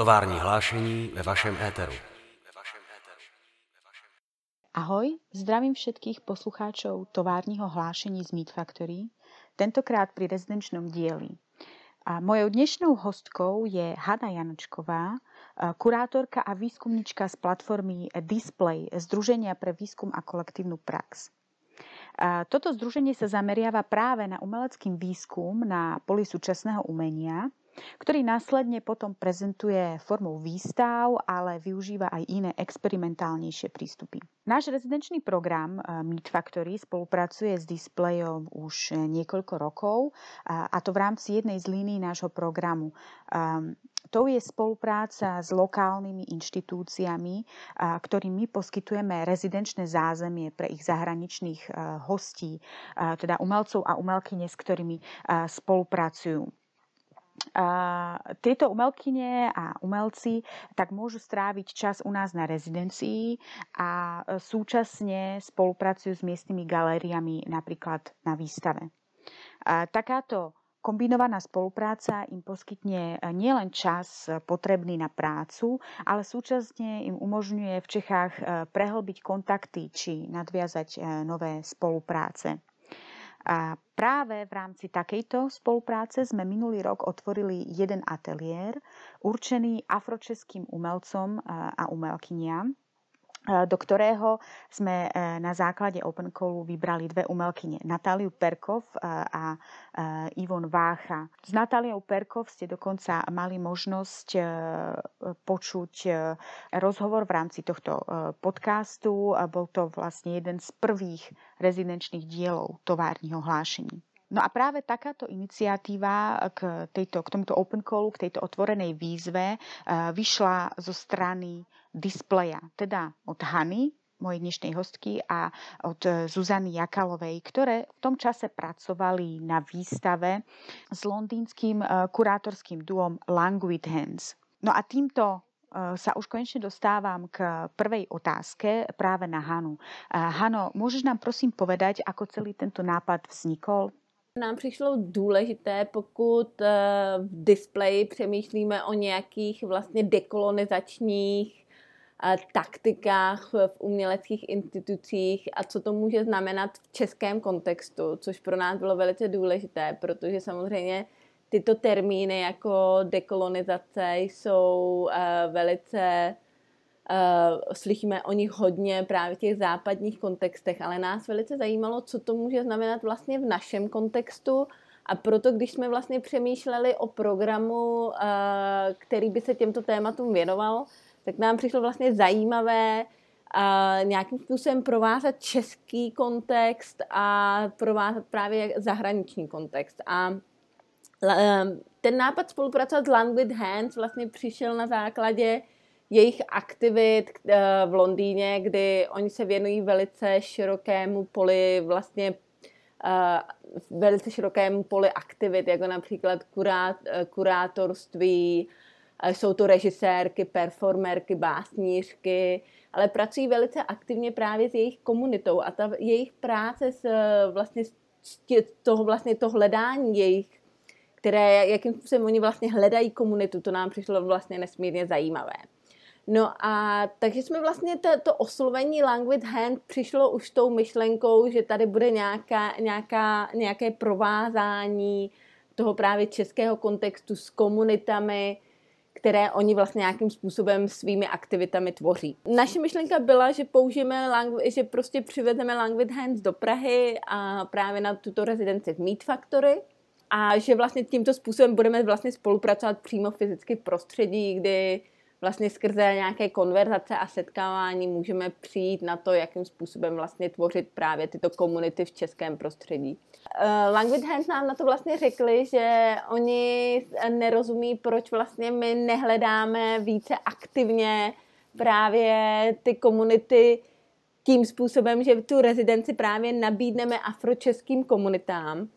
Tovární hlášení ve vašem éteru. Ahoj, zdravím všetkých poslucháčov továrního hlášení z Meat Factory, tentokrát pri rezidenčnom dieli. A mojou dnešnou hostkou je Hana Janočková, kurátorka a výskumnička z platformy Display, Združenia pre výskum a kolektívnu prax. Toto združenie sa zameriava práve na umelecký výskum na poli súčasného umenia ktorý následne potom prezentuje formou výstav, ale využíva aj iné experimentálnejšie prístupy. Náš rezidenčný program eh, Meet Factory spolupracuje s displejom už eh, niekoľko rokov a to v rámci jednej z línií nášho programu. Ehm, to je spolupráca s lokálnymi inštitúciami, ktorým my poskytujeme rezidenčné zázemie pre ich zahraničných eh, hostí, teda umelcov a umelkyne, s ktorými spolupracujú. Tieto umelkyne a umelci tak môžu stráviť čas u nás na rezidencii a súčasne spolupracujú s miestnymi galériami napríklad na výstave. Takáto Kombinovaná spolupráca im poskytne e, nielen čas potrebný na prácu, ale súčasne im umožňuje v Čechách e, prehlbiť kontakty či nadviazať nové spolupráce. A práve v rámci takejto spolupráce sme minulý rok otvorili jeden ateliér určený afročeským umelcom a umelkyniam do ktorého sme e, na základe Open Callu vybrali dve umelkyne. Natáliu Perkov e, a Ivon Vácha. S Natáliou Perkov ste dokonca mali možnosť počuť rozhovor v rámci tohto podcastu. Bol to vlastne jeden z prvých rezidenčných dielov továrního hlášení. No a práve takáto iniciatíva k, tejto, k tomuto open callu, k tejto otvorenej výzve vyšla zo strany displeja, teda od Hany, mojej dnešnej hostky a od Zuzany Jakalovej, ktoré v tom čase pracovali na výstave s londýnským kurátorským duom Languid Hands. No a týmto sa už konečne dostávam k prvej otázke práve na Hanu. Hano, môžeš nám prosím povedať, ako celý tento nápad vznikol? Nám přišlo důležité, pokud eh, v displeji přemýšlíme o nějakých vlastně dekolonizačních eh, taktikách v uměleckých institucích a co to může znamenat v českém kontextu, což pro nás bylo velice důležité, protože samozřejmě tyto termíny jako dekolonizace jsou eh, velice Uh, slyšíme o nich hodně právě v těch západních kontextech, ale nás velice zajímalo, co to může znamenat vlastně v našem kontextu a proto, když jsme vlastně přemýšleli o programu, uh, který by se těmto tématům věnoval, tak nám přišlo vlastně zajímavé uh, nějakým způsobem provázat český kontext a provázat právě zahraniční kontext. A ten nápad spolupracovat s Languid Hands vlastně přišel na základě jejich aktivit eh, v Londýně, kdy oni se věnují velice širokému poli vlastně eh, velice širokému poli aktivit, jako například eh, kurátorství, jsou to režisérky, performerky, básnířky, ale pracují velice aktivně právě s jejich komunitou a ta jejich práce s vlastně toho vlastně to hledání jejich, které, jakým způsobem oni vlastně hledají komunitu, to nám přišlo vlastně nesmírně zajímavé. No a takže jsme vlastně to, to oslovení Language Hand přišlo už tou myšlenkou, že tady bude nějaká, nějaká, nějaké provázání toho právě českého kontextu s komunitami, které oni vlastně nějakým způsobem svými aktivitami tvoří. Naše myšlenka byla, že použijeme, že prostě přivedeme Language Hands do Prahy a právě na tuto rezidenci v Meat Factory a že vlastně tímto způsobem budeme vlastně spolupracovat přímo fyzicky v prostředí, kdy vlastně skrze nějaké konverzace a setkávání můžeme přijít na to, jakým způsobem vlastně tvořit právě tyto komunity v českém prostředí. Uh, Language Hands nám na to vlastně řekli, že oni nerozumí, proč vlastně my nehledáme více aktivně právě ty komunity tím způsobem, že tu rezidenci právě nabídneme afročeským komunitám,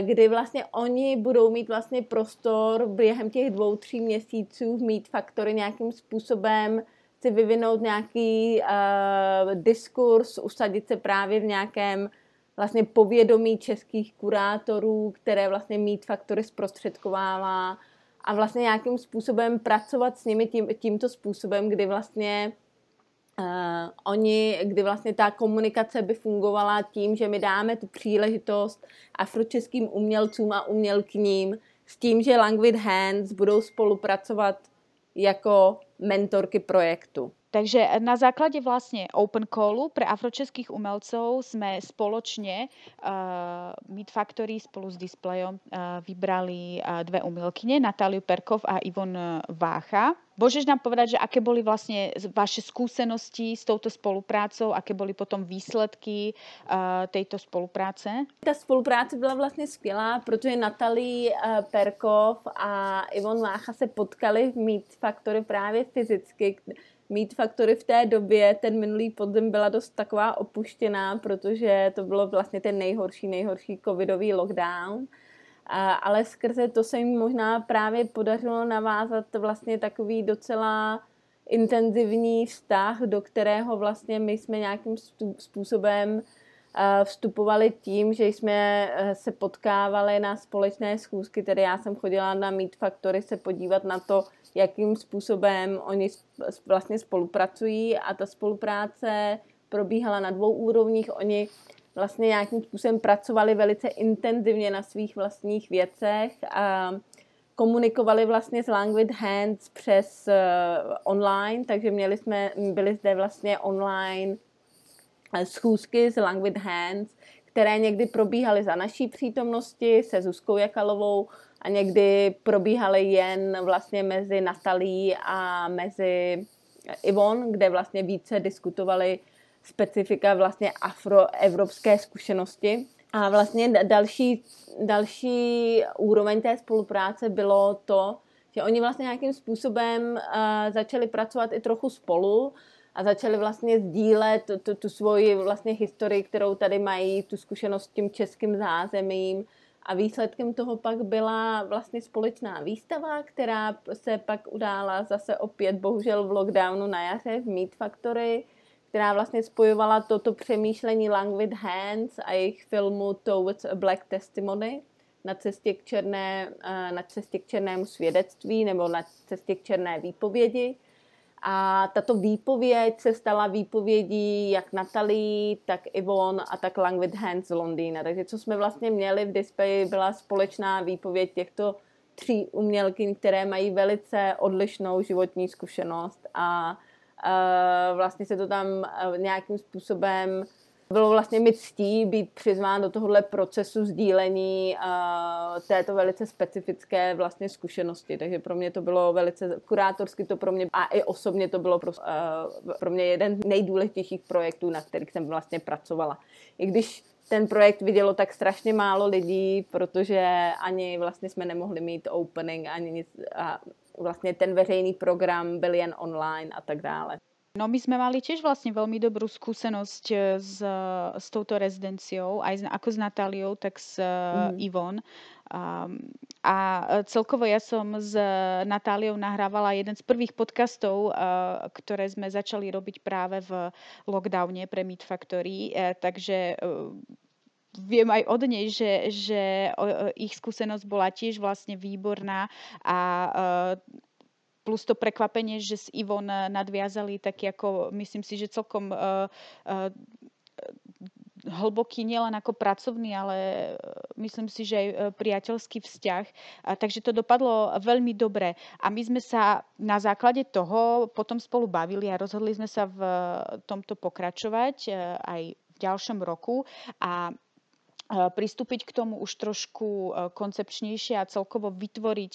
kdy vlastně oni budou mít vlastně prostor během těch dvou, tří měsíců mít faktory nějakým způsobem si vyvinout nějaký uh, diskurs, usadit se právě v nějakém vlastně povědomí českých kurátorů, které vlastně mít faktory zprostředkovává a vlastně nějakým způsobem pracovat s nimi tím, tímto způsobem, kdy vlastně uh, oni, kdy vlastně ta komunikace by fungovala tím, že my dáme tu příležitost afročeským umělcům a umělkyním s tím, že Languid Hands budou spolupracovat jako mentorky projektu. Takže na základě vlastně Open Callu pre afročeských umelcov jsme spoločně uh, Meet Factory spolu s Displejom uh, vybrali uh, dve umelkyne, Natáliu Perkov a Ivon Vácha. Môžeš nám povedať, že aké boli vlastne vaše skúsenosti s touto spoluprácou, aké boli potom výsledky uh, tejto spolupráce? Ta spolupráce byla vlastně skvělá, protože Natalí uh, Perkov a Ivon Vácha se potkali v Meet Factory právě fyzicky Meet Factory v té době, ten minulý podzim byla dost taková opuštěná, protože to bylo vlastně ten nejhorší, nejhorší covidový lockdown. Ale skrze to se jim možná právě podařilo navázat vlastně takový docela intenzivní vztah, do kterého vlastně my jsme nějakým způsobem vstupovali tím, že jsme e, se potkávali na společné schůzky, tedy já jsem chodila na Meet Factory se podívat na to, jakým způsobem oni vlastně spolupracují. A ta spolupráce probíhala na dvou úrovních. Oni vlastně nějakým způsobem pracovali velice intenzivně na svých vlastních věcech a komunikovali vlastně s Languid Hands přes uh, online, takže měli jsme, byli zde vlastně online eh, schůzky s Languid Hands, které někdy probíhaly za naší přítomnosti se Zuzkou Jakalovou a někdy probíhaly jen vlastně mezi Natalí a mezi Ivon, kde vlastně více diskutovali specifika vlastně afroevropské zkušenosti. A vlastně další, další úroveň té spolupráce bylo to, že oni vlastně nějakým způsobem uh, začali pracovat i trochu spolu a začali vlastně sdílet tu, tu, tu svoji vlastně historii, kterou tady mají, tu zkušenost s tím českým zázemím, a výsledkem toho pak byla vlastně společná výstava, která se pak udála zase opět bohužel v lockdownu na jaře v Meet Factory, která vlastně spojovala toto přemýšlení Languid Hands a jejich filmu Towards a Black Testimony na cestě k, černé, eh, na cestě k černému svědectví nebo na cestě k černé výpovědi. A tato výpověď se stala výpovědí jak Natalie, tak Yvonne a tak Languid Hands z Londýna. Takže co jsme vlastně měli v displeji, byla společná výpověď těchto tří umělky, které mají velice odlišnou životní zkušenost a uh, vlastně se to tam uh, nějakým způsobem bylo vlastně mi ctí být přizván do tohohle procesu sdílení uh, této velice specifické vlastně zkušenosti. Takže pro mě to bylo velice kurátorsky to pro mě a i osobně to bylo pro, uh, pro mě jeden z nejdůležitějších projektů, na kterých jsem vlastně pracovala. I když ten projekt vidělo tak strašně málo lidí, protože ani vlastně jsme nemohli mít opening, ani nic, a vlastně ten veřejný program byl jen online a tak dále. No my sme mali tiež vlastne veľmi dobrú skúsenosť e, s, s touto rezidenciou, aj ako s Natáliou, tak s mm. Ivon. Um, a celkovo ja som s Natáliou nahrávala jeden z prvých podcastov, ktoré sme začali robiť práve v lockdowne pre Meet Factory, takže viem aj od nej, že, že ich skúsenosť bola tiež vlastne výborná a plus to prekvapenie, že s Ivon nadviazali tak ako, myslím si, že celkom uh, uh, hlboký nielen ako pracovný, ale myslím si, že aj priateľský vzťah. A, takže to dopadlo veľmi dobre. A my sme sa na základe toho potom spolu bavili a rozhodli sme sa v tomto pokračovať aj v ďalšom roku. A pristúpiť k tomu už trošku koncepčnejšie a celkovo vytvoriť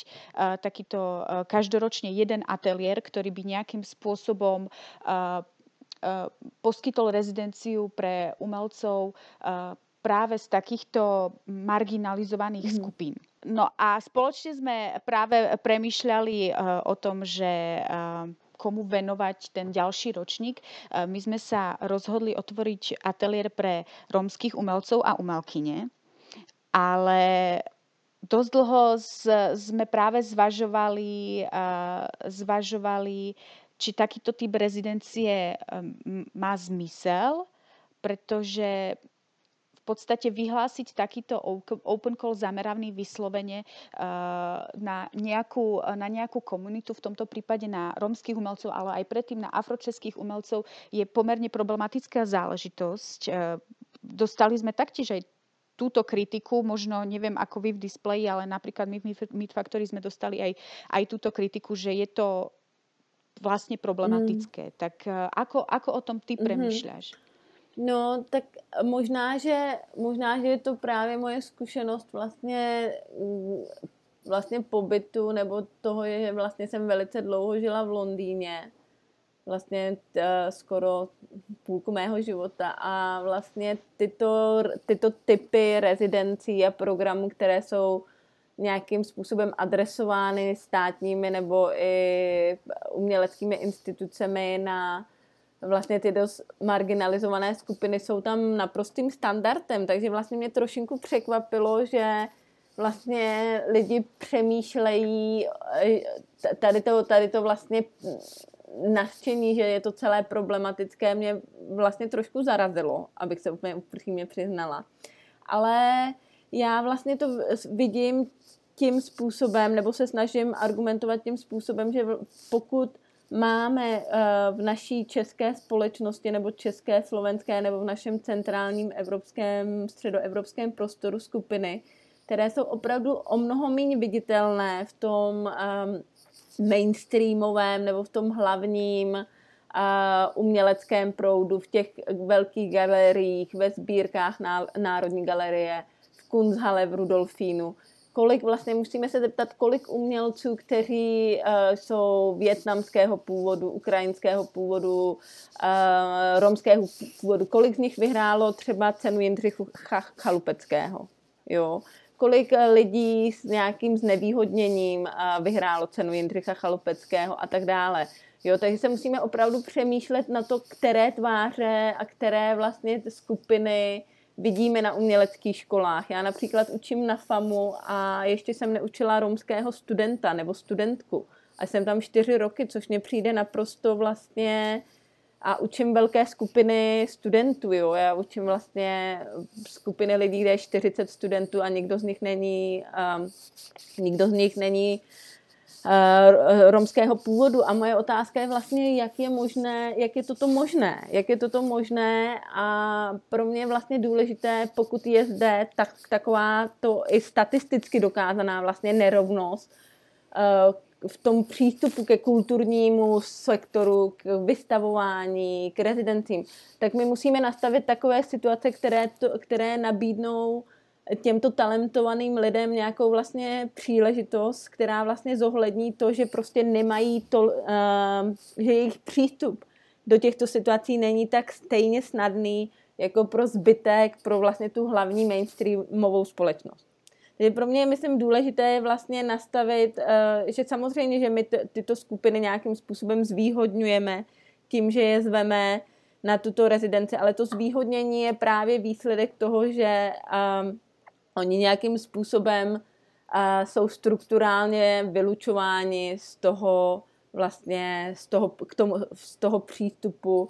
takýto každoročne jeden ateliér, ktorý by nejakým spôsobom poskytol rezidenciu pre umelcov práve z takýchto marginalizovaných mm. skupín. No a spoločne sme práve premyšľali o tom, že komu venovať ten ďalší ročník. E, my sme sa rozhodli otvoriť ateliér pre rómskych umelcov a umelkyne, ale dosť dlho sme práve zvažovali, e, zvažovali či takýto typ rezidencie e, má zmysel, pretože v podstate vyhlásiť takýto open call zameraný vyslovene na nejakú, na nejakú komunitu, v tomto prípade na rómskych umelcov, ale aj predtým na afročeských umelcov je pomerne problematická záležitosť. Dostali sme taktiež aj túto kritiku, možno neviem ako vy v displeji, ale napríklad my v Meet Factory sme dostali aj, aj túto kritiku, že je to vlastne problematické. Mm. Tak ako, ako o tom ty mm-hmm. premýšľaš? No, tak možná že, možná, že je to právě moje zkušenost vlastně, vlastně pobytu, nebo toho, že vlastně jsem velice dlouho žila v Londýně vlastně t, skoro půlku mého života. A vlastně tyto, tyto typy rezidencí a programů, které jsou nějakým způsobem adresovány státními nebo i uměleckými institucemi na vlastně ty dost marginalizované skupiny jsou tam naprostým standardem, takže vlastně mě trošinku překvapilo, že vlastně lidi přemýšlejí eh, tady to, tady to vlastně nadšení, že je to celé problematické, mě vlastně trošku zarazilo, abych se úplně upřímně přiznala. Ale já vlastně to vidím tím způsobem, nebo se snažím argumentovat tím způsobem, že pokud máme eh, v naší české společnosti nebo české, slovenské nebo v našem centrálním evropském, středoevropském prostoru skupiny, které jsou opravdu o mnoho méně viditelné v tom um, mainstreamovém nebo v tom hlavním uh, uměleckém proudu, v těch velkých galeriích, ve sbírkách Národní galerie, v Kunsthalle v Rudolfínu. Kolik vlastně, musíme se zeptat, kolik umělců, kteří uh, jsou větnamského původu, ukrajinského původu, uh, romského původu, kolik z nich vyhrálo třeba cenu Jindřichu Chalupeckého. Jo? kolik eh, lidí s nějakým znevýhodněním eh, vyhrálo cenu Jindřicha Chalupeckého a tak dále. Jo, takže se musíme opravdu přemýšlet na to, které tváře a které vlastně skupiny vidíme na uměleckých školách. Já například učím na FAMu a ještě jsem neučila romského studenta nebo studentku. A jsem tam čtyři roky, což mě přijde naprosto vlastně a učím velké skupiny studentů, jo. Já učím vlastně skupiny lidí, kde je 40 studentů a nikdo z nich není, um, nikdo z nich není uh, romského původu. A moje otázka je vlastně, jak je možné, jak je toto možné, jak je toto možné? A pro mě je vlastně důležité, pokud je zde tak, taková to i statisticky dokázaná vlastně nerovnost, uh, v tom přístupu ke kulturnímu sektoru, k vystavování, k rezidencím, tak my musíme nastavit takové situace, které, to, které nabídnou těmto talentovaným lidem nějakou vlastně příležitost, která vlastně zohlední to, že prostě nemají to, uh, že jejich přístup do těchto situací není tak stejně snadný jako pro zbytek, pro vlastně tu hlavní mainstreamovou společnost. Takže pro mě je, myslím, důležité vlastně nastavit, eh, že samozřejmě, že my tyto skupiny nějakým způsobem zvýhodňujeme tím, že je zveme na tuto rezidenci, ale to zvýhodnění je právě výsledek toho, že um, oni nějakým způsobem uh, jsou strukturálně vylučováni z toho vlastně z toho, k tomu, z toho přístupu uh,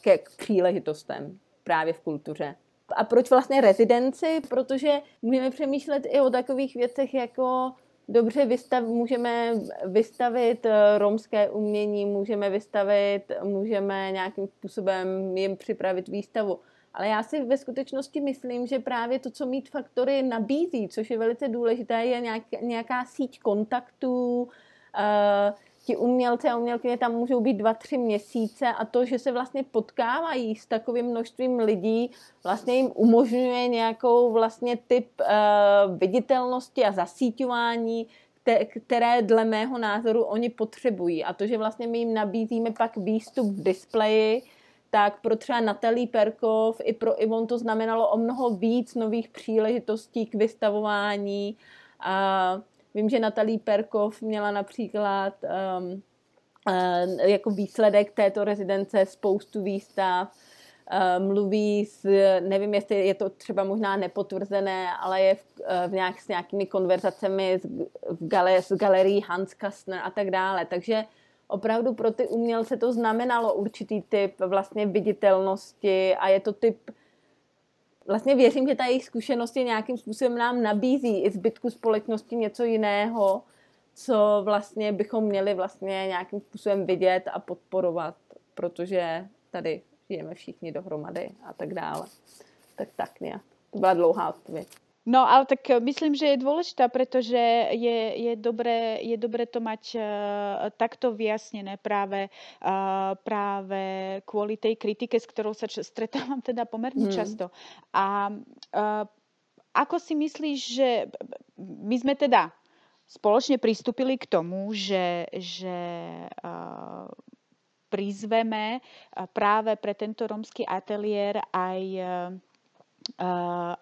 ke k příležitostem právě v kultuře. A proč vlastně rezidenci? Protože můžeme přemýšlet i o takových věcech jako dobře vystav, můžeme vystavit eh, romské umění, můžeme vystavit, můžeme nějakým způsobem jim připravit výstavu. Ale já si ve skutečnosti myslím, že právě to, co Meet Factory nabízí, což je velice důležité, je nějak, nějaká síť kontaktů, uh, ti umělci a umělkyně tam můžou být dva, tři měsíce a to, že se vlastně potkávají s takovým množstvím lidí, vlastně jim umožňuje nějakou vlastně typ uh, viditelnosti a zasíťování, které dle mého názoru oni potřebují. A to, že vlastně my jim nabízíme pak výstup v displeji, tak pro třeba Natalie Perkov i pro Ivon to znamenalo o mnoho víc nových příležitostí k vystavování. Uh, Vím, že Natalie Perkov měla například um, uh, jako výsledek této rezidence spoustu výstav, uh, mluví s, nevím, jestli je to třeba možná nepotvrzené, ale je v, uh, v nějak, s nějakými konverzacemi s, v gale, s galerií Hans Kastner a tak dále. Takže opravdu pro ty umělce to znamenalo určitý typ vlastně viditelnosti a je to typ vlastně věřím, že ta jejich zkušenost je nějakým způsobem nám nabízí i zbytku společnosti něco jiného, co vlastně bychom měli vlastně nějakým způsobem vidět a podporovat, protože tady žijeme všichni dohromady a tak dále. Tak tak nějak. To byla dlouhá odpověď. No, ale tak eh, myslím, že je dôležitá, pretože je, je, dobré, je dobré to mať uh, takto vyjasnené práve, uh, práve kvôli tej kritike, s ktorou sa č- stretávam teda pomerne hmm. často. A uh, ako si myslíš, že my sme teda spoločne pristúpili k tomu, že, že uh, prizveme práve pre tento romský ateliér aj uh,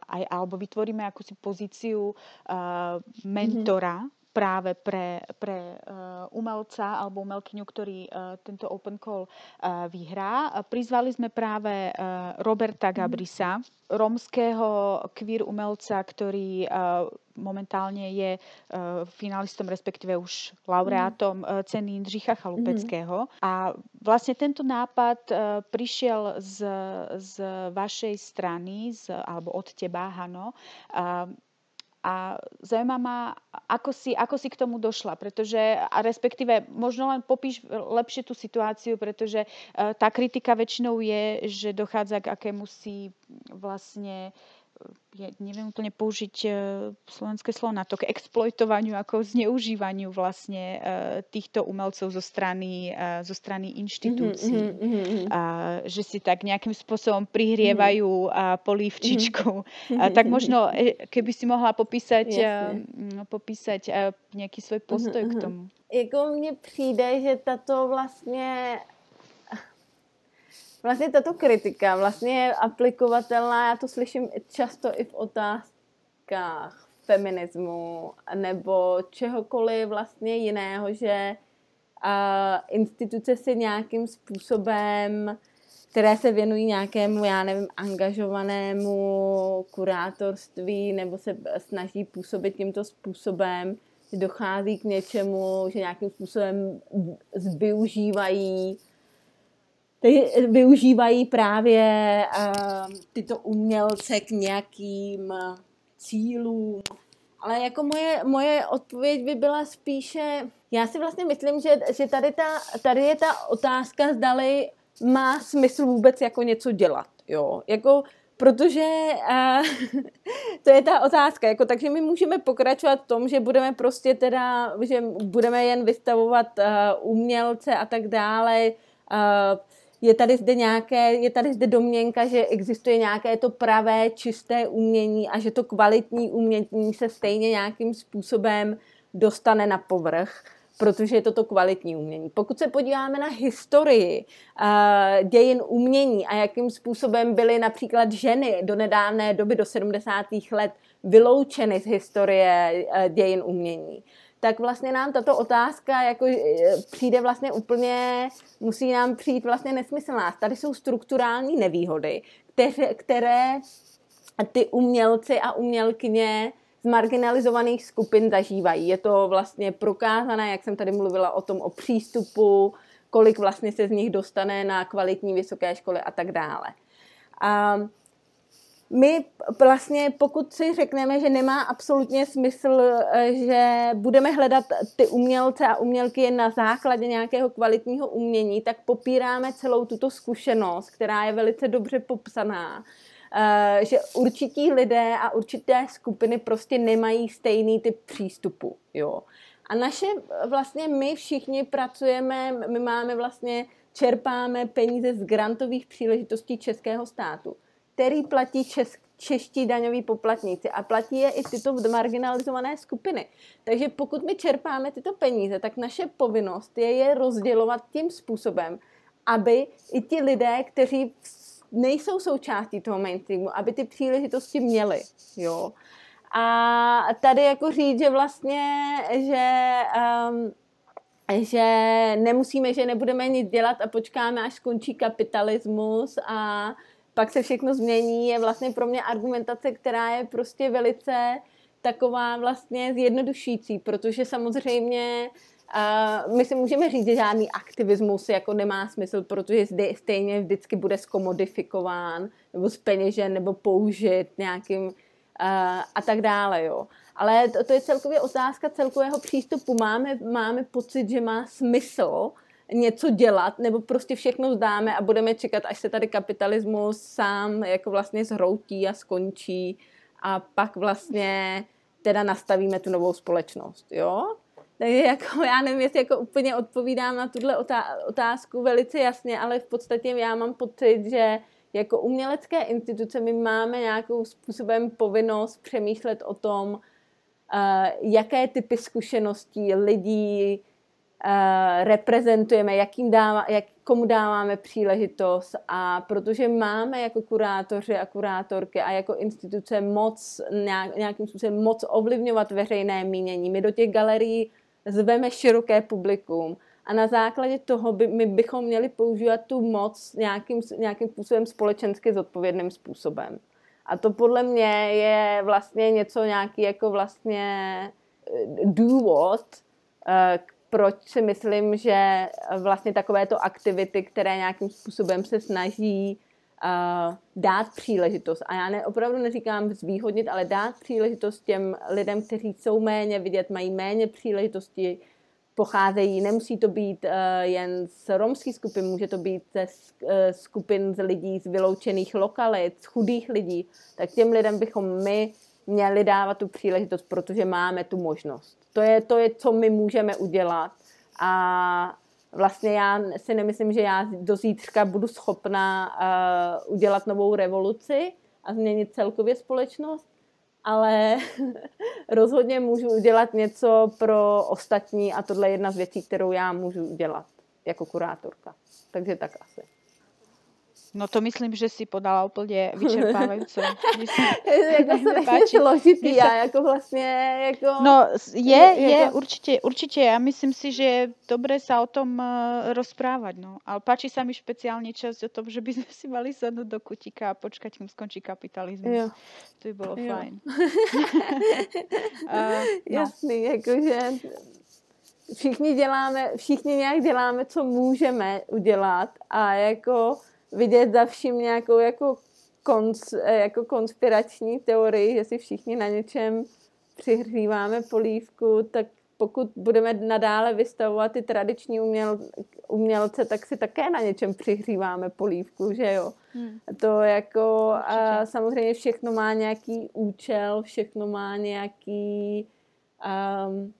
aj, alebo vytvoríme akúsi pozíciu uh, mentora mm-hmm práve pre, pre uh, umelca alebo umelkyňu, ktorý uh, tento Open Call uh, vyhrá. Prizvali sme práve Roberta mhm. Gabrisa, romského queer umelca, ktorý momentálne je finalistom, respektíve už laureátom uh, ceny Jindřicha Chalupeckého. Mm. A vlastne tento nápad prišiel z, z vašej strany, z, alebo od teba, Hano. A zaujíma ma, ako si, ako si k tomu došla, pretože, a respektíve možno len popíš lepšie tú situáciu, pretože uh, tá kritika väčšinou je, že dochádza k akému si vlastne ja neviem úplne použiť uh, slovenské slovo na to, k exploitovaniu, ako zneužívaniu vlastne uh, týchto umelcov zo strany, uh, zo strany inštitúcií. Mm-hmm, mm-hmm. Uh, že si tak nejakým spôsobom prihrievajú uh, polívčičkou. Mm-hmm. Uh, tak možno, keby si mohla popísať, uh, popísať uh, nejaký svoj postoj mm-hmm. k tomu. Jako mně přijde, že tato vlastně vlastně tato kritika vlastně je aplikovatelná, já to slyším často i v otázkách feminismu nebo čehokoliv vlastně jiného, že a instituce si nějakým způsobem, které se věnují nějakému, já nevím, angažovanému kurátorství nebo se snaží působit tímto způsobem, dochází k něčemu, že nějakým způsobem využívají ty využívají právě uh, tyto umělce k nějakým cílům. Ale jako moje, moje odpověď by byla spíše, já si vlastně myslím, že, že tady, ta, tady je ta otázka, zdali má smysl vůbec jako něco dělat. Jo? Jako, protože uh, to je ta otázka. Jako, takže my můžeme pokračovat v tom, že budeme prostě teda, že budeme jen vystavovat uh, umělce a tak dále, uh, je tady zde nějaké, je tady zde domněnka, že existuje nějaké to pravé, čisté umění a že to kvalitní umění se stejně nějakým způsobem dostane na povrch protože je to to kvalitní umění. Pokud se podíváme na historii uh, dějin umění a jakým způsobem byly například ženy do nedávné doby, do 70. let, vyloučeny z historie uh, dějin umění, tak vlastně nám tato otázka jako e, přijde vlastně úplně, musí nám přijít vlastně nesmyslná. Tady jsou strukturální nevýhody, které, které ty umělci a umělkyně z marginalizovaných skupin zažívají. Je to vlastně prokázané, jak jsem tady mluvila o tom, o přístupu, kolik vlastně se z nich dostane na kvalitní vysoké školy a tak dále. A my vlastně, pokud si řekneme, že nemá absolutně smysl, eh, že budeme hledat ty umělce a umělky na základě nějakého kvalitního umění, tak popíráme celou tuto zkušenost, která je velice dobře popsaná, eh, že určití lidé a určité skupiny prostě nemají stejný typ přístupu. Jo. A naše, vlastně my všichni pracujeme, my máme vlastně, čerpáme peníze z grantových příležitostí Českého státu který platí čes, čeští daňoví poplatníci a platí je i tyto marginalizované skupiny. Takže pokud my čerpáme tyto peníze, tak naše povinnost je je rozdělovat tím způsobem, aby i ti lidé, kteří nejsou součástí toho mainstreamu, aby ty příležitosti měli. Jo? A tady jako říct, že vlastně, že, um, že nemusíme, že nebudeme nic dělat a počkáme, až skončí kapitalismus a pak se všechno změní, je vlastně pro mě argumentace, která je prostě velice taková vlastně zjednodušující, protože samozřejmě Uh, my si můžeme říct, že žádný aktivismus jako nemá smysl, protože zde stejně vždycky bude skomodifikován nebo zpeněžen nebo použit nějakým uh, a tak dále. Jo. Ale to, to je celkově otázka celkového přístupu. Máme, máme pocit, že má smysl něco dělat, nebo prostě všechno zdáme a budeme čekat, až se tady kapitalismus sám jako vlastně zhroutí a skončí a pak vlastně teda nastavíme tu novou společnost, jo? Takže jako, já nevím, jestli jako úplně odpovídám na tuhle otázku velice jasně, ale v podstatě já mám pocit, že jako umělecké instituce my máme nějakou způsobem povinnost přemýšlet o tom, eh, jaké typy zkušeností lidí reprezentujeme, jakým dává, jak, komu dáváme příležitost a protože máme jako kurátoři a kurátorky a jako instituce moc, nějakým způsobem moc ovlivňovat veřejné mínění. My do těch galerií zveme široké publikum a na základě toho by, my bychom měli používat tu moc nějakým, nějakým způsobem společensky zodpovědným způsobem. A to podle mě je vlastně něco nějaký jako vlastně eh, důvod, eh, proč si myslím, že vlastně takovéto aktivity, které nějakým způsobem se snaží uh, dát příležitost. A já ne, opravdu neříkám zvýhodnit, ale dát příležitost těm lidem, kteří jsou méně vidět, mají méně příležitosti, pocházejí, nemusí to být uh, jen z romských skupin, může to být ze uh, skupin z lidí z vyloučených lokalit, z chudých lidí, tak těm lidem bychom my měli dávat tu příležitost, protože máme tu možnost. To je, to je, co my můžeme udělat. A vlastně já si nemyslím, že já do zítřka budu schopna uh, udělat novou revoluci a změnit celkově společnost, ale rozhodně můžu udělat něco pro ostatní a tohle je jedna z věcí, kterou já můžu udělat jako kurátorka. Takže tak asi. No to myslím, že si podala úplně vyčerpávajúco. jako se páči. složitý a jako vlastně jako... No je, je, jako... určitě, určitě. Já myslím si, že je dobré sa o tom uh, rozprávať. No. Ale páči sa mi špeciálne časť o tom, že by sme si mali sadnúť do kutíka a počkať, kým skončí kapitalizmus. Jo. To by bylo jo. fajn. uh, no. Jasný, jakože všichni děláme, všichni nějak děláme, co můžeme udělat a jako vidět za vším nějakou jako, kons, eh, jako konspirační teorii, že si všichni na něčem přihříváme polívku, tak pokud budeme nadále vystavovat ty tradiční uměl, umělce, tak si také na něčem přihříváme polívku, že jo. Hmm. To jako a samozřejmě všechno má nějaký účel, všechno má nějaký um,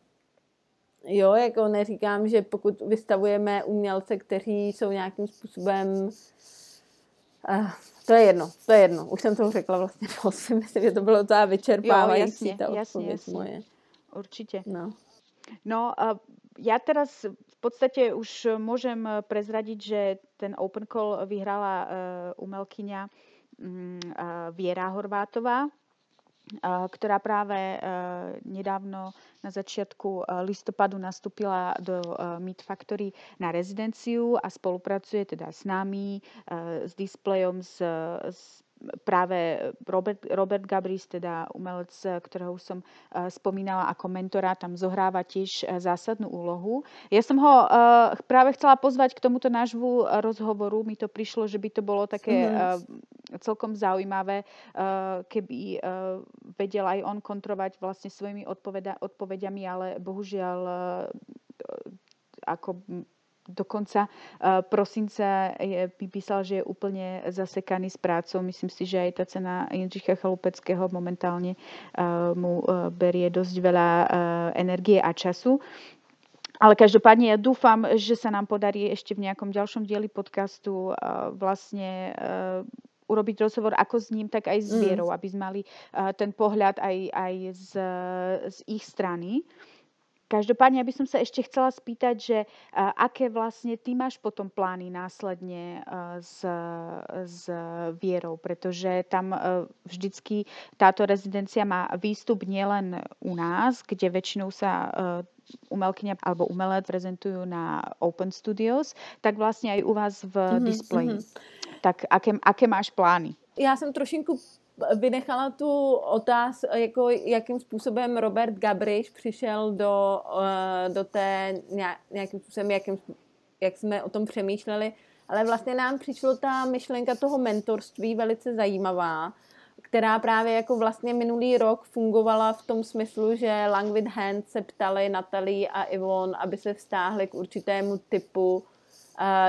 jo, jako neříkám, že pokud vystavujeme umělce, kteří jsou nějakým způsobem Uh, to je jedno, to je jedno. Už jsem to řekla vlastně dost. Myslím, že to bylo to vyčerpávající, jo, jasně, ta jasně, jasně. moje. Určitě. No. No, uh, ja teraz v podstate už môžem prezradiť, že ten Open Call vyhrala uh, umelkyňa um, uh, Viera Horvátová, ktorá práve e, nedávno na začiatku e, listopadu nastúpila do e, Meat Factory na rezidenciu a spolupracuje teda s nami, s displejom, s, s práve Robert, Robert Gabris, teda umelec, ktorého som spomínala ako mentora, tam zohráva tiež uh, zásadnú úlohu. Ja som ho uh, práve chcela pozvať k tomuto nášvu rozhovoru. Mi to prišlo, že by to bolo také mm-hmm. celkom zaujímavé, keby vedel aj on kontrovať vlastne svojimi odpoveda- odpovediami, ale bohužiaľ ako do konca uh, prosinca je, písal, že je úplne zasekaný s prácou. Myslím si, že aj tá cena Jindřicha Chalupeckého momentálne uh, mu uh, berie dosť veľa energie a času. Ale každopádne ja dúfam, že sa nám podarí ešte v nejakom ďalšom dieli podcastu vlastne uh, urobiť rozhovor ako s ním, tak aj s. Vierou, mm. aby sme mali ten pohľad aj, aj z, z ich strany. Každopádne, ja by som sa ešte chcela spýtať, že uh, aké vlastne ty máš potom plány následne uh, s, s Vierou, pretože tam uh, vždycky táto rezidencia má výstup nielen u nás, kde väčšinou sa umelkyňa alebo umelec prezentujú na Open Studios, tak vlastne aj u vás v mm-hmm, displeji. Mm-hmm. Tak aké, aké máš plány? Já jsem trošinku vynechala tu otázku, jako jakým způsobem Robert Gabriš přišel do, eh, do té nějakým způsobem, jakým, jak jsme o tom přemýšleli, ale vlastně nám přišlo ta myšlenka toho mentorství velice zajímavá, která právě jako vlastně minulý rok fungovala v tom smyslu, že Langwith Hand se ptali Natalie a Ivon, aby se vztáhli k určitému typu uh,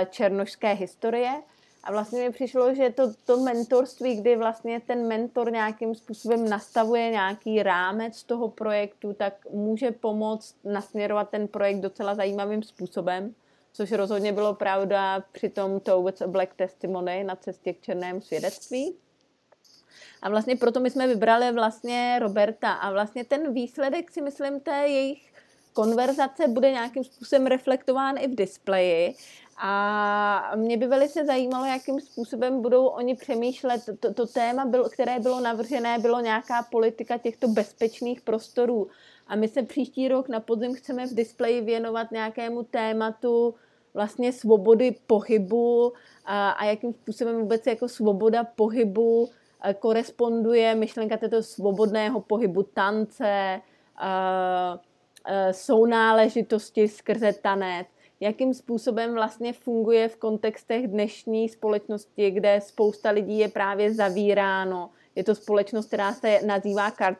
černošské historie. A vlastně mi přišlo, že to, to mentorství, kdy vlastně ten mentor nějakým způsobem nastavuje nějaký rámec toho projektu, tak může pomoct nasměrovat ten projekt docela zajímavým způsobem, což rozhodně bylo pravda při tom Towards a Black Testimony na cestě k černému svědectví. A vlastně proto my jsme vybrali vlastně Roberta a vlastně ten výsledek si myslím té jejich konverzace bude nějakým způsobem reflektován i v displeji a mě by velice zajímalo, jakým způsobem budou oni přemýšlet. To, to téma, bylo, které bylo navržené, bylo nějaká politika těchto bezpečných prostorů. A my se příští rok na podzim chceme v displeji věnovat nějakému tématu vlastně svobody pohybu a, a jakým způsobem vůbec jako svoboda pohybu koresponduje myšlenka této svobodného pohybu tance, sounáležitosti skrze tanec, jakým způsobem vlastně funguje v kontextech dnešní společnosti, kde spousta lidí je právě zavíráno. Je to společnost, která se nazývá kar,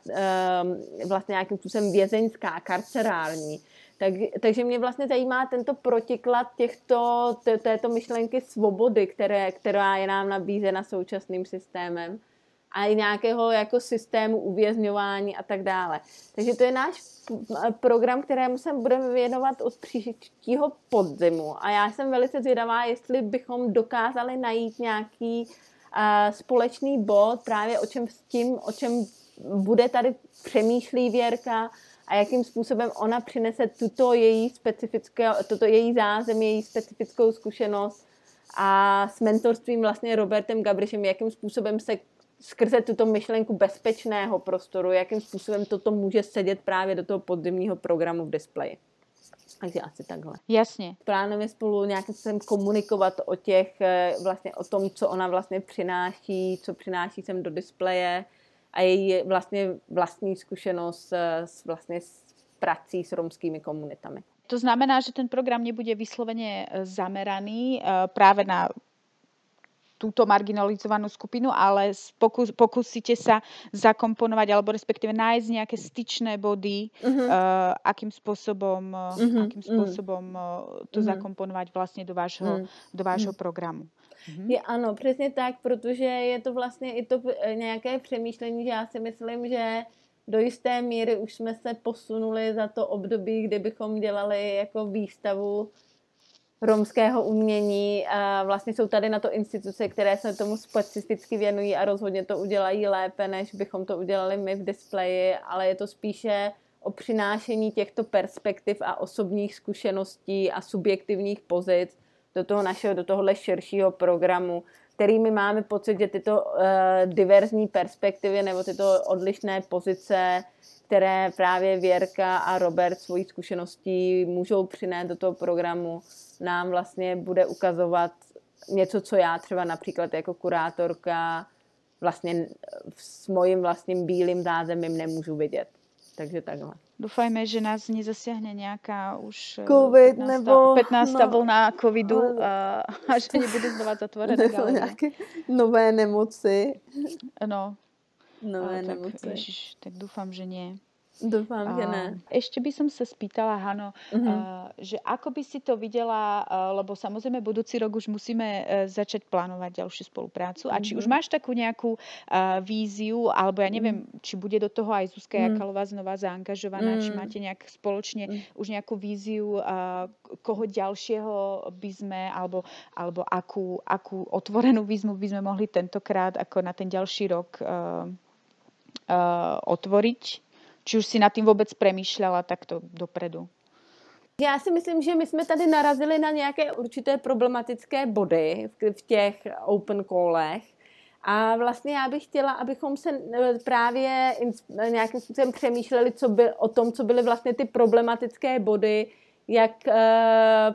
vlastně nějakým způsobem vězeňská, karcerální. Tak, takže mě vlastně zajímá tento protiklad těchto, této myšlenky svobody, které, která je nám nabízena současným systémem a i nějakého jako systému uvězňování a tak dále. Takže to je náš program, kterému se budeme věnovat od příštího podzimu. A já jsem velice zvědavá, jestli bychom dokázali najít nějaký uh, společný bod právě o čem s tím, o čem bude tady přemýšlí Věrka a jakým způsobem ona přinese tuto její specifické, toto její zázem, její specifickou zkušenost a s mentorstvím vlastně Robertem Gabrišem, jakým způsobem se skrze tuto myšlenku bezpečného prostoru, jakým způsobem toto může sedět právě do toho podzimního programu v displeji. Takže asi takhle. Jasně. Plánujeme spolu nějakým způsobem komunikovat o těch, eh, vlastně o tom, co ona vlastně přináší, co přináší sem do displeje a její vlastně vlastní zkušenost eh, s, vlastně s prací s romskými komunitami. To znamená, že ten program nebude vysloveně eh, zameraný právě na túto marginalizovanú skupinu, ale pokus, pokúsite sa zakomponovať alebo respektíve nájsť nejaké styčné body, uh-huh. uh, akým spôsobom, uh-huh. akým spôsobom uh, to uh-huh. zakomponovať vlastně do vášho, uh-huh. do vášho uh-huh. programu. Mm-hmm. Je, ano, přesně tak, protože je to vlastně i to nějaké přemýšlení, že já si myslím, že do jisté míry už jsme se posunuli za to období, kdy bychom dělali jako výstavu romského umění. A vlastně jsou tady na to instituce, které se tomu specificky věnují a rozhodně to udělají lépe, než bychom to udělali my v displeji, ale je to spíše o přinášení těchto perspektiv a osobních zkušeností a subjektivních pozic do toho našeho, do tohohle širšího programu, který my máme pocit, že tyto uh, diverzní perspektivy nebo tyto odlišné pozice které právě Věrka a Robert svojí zkušeností můžou přinést do toho programu, nám vlastně bude ukazovat něco, co já třeba například jako kurátorka vlastně s mojím vlastním bílým zázemím nemůžu vidět. Takže takhle. Doufajme, že nás nezasiahne nějaká už eh, Covid 15, nebo 15. No, vlna covidu a, a že nebude znova zatvorené nějaké nové nemoci. No, nové tak, nemoci. Ježiš, tak doufám, že nie. Dúfam, že ne. Ešte by som sa spýtala, Hano, uh-huh. uh, že ako by si to videla, uh, lebo samozrejme budúci rok už musíme uh, začať plánovať ďalšiu spoluprácu. Uh-huh. A či už máš takú nejakú uh, víziu, alebo ja neviem, uh-huh. či bude do toho aj Zuzka uh-huh. Jakalová znova zaangažovaná, uh-huh. či máte nejak spoločne uh-huh. už nejakú víziu, uh, koho ďalšieho by sme, alebo, alebo akú, akú otvorenú výzmu by sme mohli tentokrát ako na ten ďalší rok uh, otvoriť či už si nad tím vůbec přemýšlela takto dopredu? Já si myslím, že my jsme tady narazili na nějaké určité problematické body v těch open callech. A vlastně já bych chtěla, abychom se e, právě nějakým způsobem přemýšleli co by, o tom, co byly vlastně ty problematické body, jak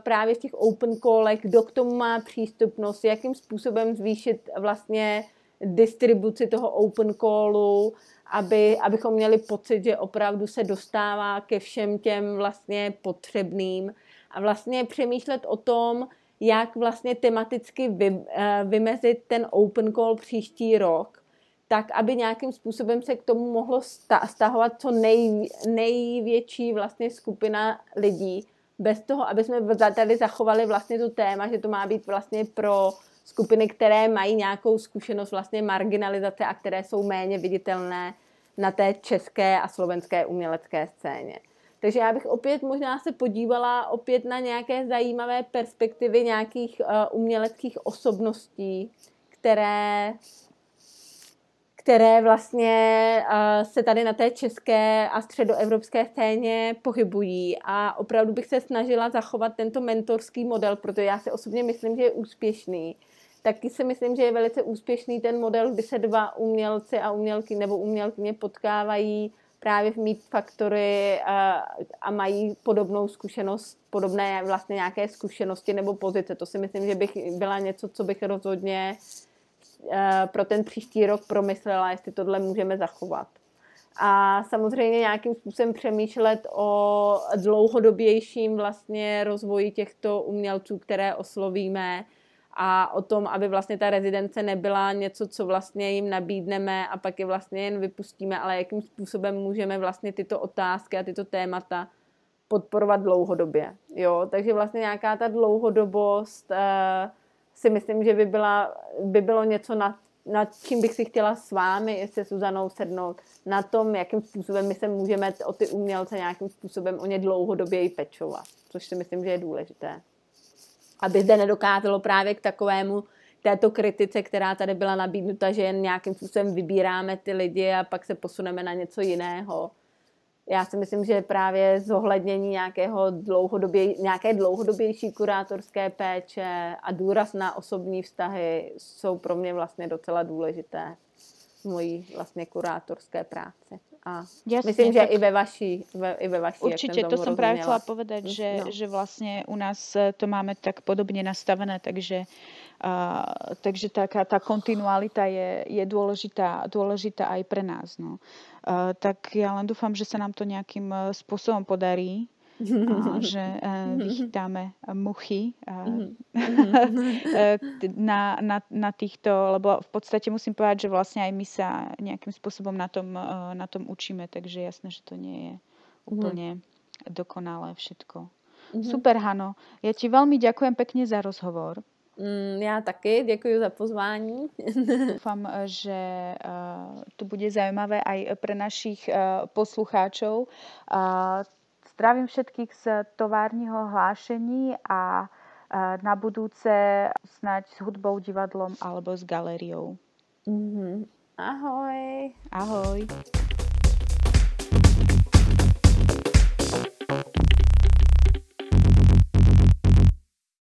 právě v těch open callech, kdo k tomu má přístupnost, jakým způsobem zvýšit vlastně distribuci toho open callu, aby, abychom měli pocit, že opravdu se dostává ke všem těm vlastně potřebným. A vlastně přemýšlet o tom, jak vlastně tematicky vy, eh, vymezit ten open call příští rok, tak aby nějakým způsobem se k tomu mohlo stahovat co nej, největší vlastně skupina lidí, bez toho, aby jsme tady zachovali vlastně to téma, že to má být vlastně pro skupiny, které mají nějakou zkušenost vlastně marginalizace a které jsou méně viditelné na té české a slovenské umělecké scéně. Takže já bych opět možná se podívala opět na nějaké zajímavé perspektivy nějakých uh, uměleckých osobností, které, které vlastně uh, se tady na té české a středoevropské scéně pohybují. A opravdu bych se snažila zachovat tento mentorský model, protože já si osobně myslím, že je úspěšný. Taky si myslím, že je velice úspěšný ten model, kdy se dva umělci a umělky nebo umělkyně potkávají právě v Meet Factory a, a mají podobnou zkušenost, podobné vlastně nějaké zkušenosti nebo pozice. To si myslím, že bych byla něco, co bych rozhodně pro ten příští rok promyslela, jestli tohle můžeme zachovat. A samozřejmě nějakým způsobem přemýšlet o dlouhodobějším vlastně rozvoji těchto umělců, které oslovíme, a o tom, aby vlastně ta rezidence nebyla něco, co vlastně jim nabídneme a pak je vlastně jen vypustíme, ale jakým způsobem můžeme vlastně tyto otázky a tyto témata podporovat dlouhodobě. Jo? Takže vlastně nějaká ta dlouhodobost uh, si myslím, že by, byla, by bylo něco, nad, nad čím bych si chtěla s vámi, se Suzanou sednout, na tom, jakým způsobem my se můžeme o ty umělce nějakým způsobem o ně dlouhodobě pečovat, což si myslím, že je důležité aby zde nedokázalo právě k takovému této kritice, která tady byla nabídnuta, že jen nějakým způsobem vybíráme ty lidi a pak se posuneme na něco jiného. Já si myslím, že právě zohlednění nějakého dlouhodobě, nějaké dlouhodobější kurátorské péče a důraz na osobní vztahy jsou pro mě vlastně docela důležité v mojí vlastně kurátorské práci. A Jasne, myslím, že tak... i ve vaší, ve, i ve vaší Určite, to som práve chcela povedať, že, no. že vlastne u nás e, to máme tak podobne nastavené, takže, uh, takže taká tá kontinualita je, je dôležitá, dôležitá aj pre nás. No. Uh, tak ja len dúfam, že sa nám to nejakým spôsobom podarí že eh, vychytáme muchy eh, eh, na, na, na týchto, lebo v podstate musím povedať, že vlastne aj my sa nejakým spôsobom na tom, na tom učíme, takže jasné, že to nie je úplne dokonalé všetko. Super, Hano. Ja ti veľmi ďakujem pekne za rozhovor. Mm, já taky, děkuji za pozvání. Dúfam, že to bude zaujímavé aj pre našich poslucháčov. Uh, Zdravím všetkých z továrního hlášení a na budúce snať s hudbou, divadlom alebo s galériou. Mm-hmm. Ahoj. Ahoj.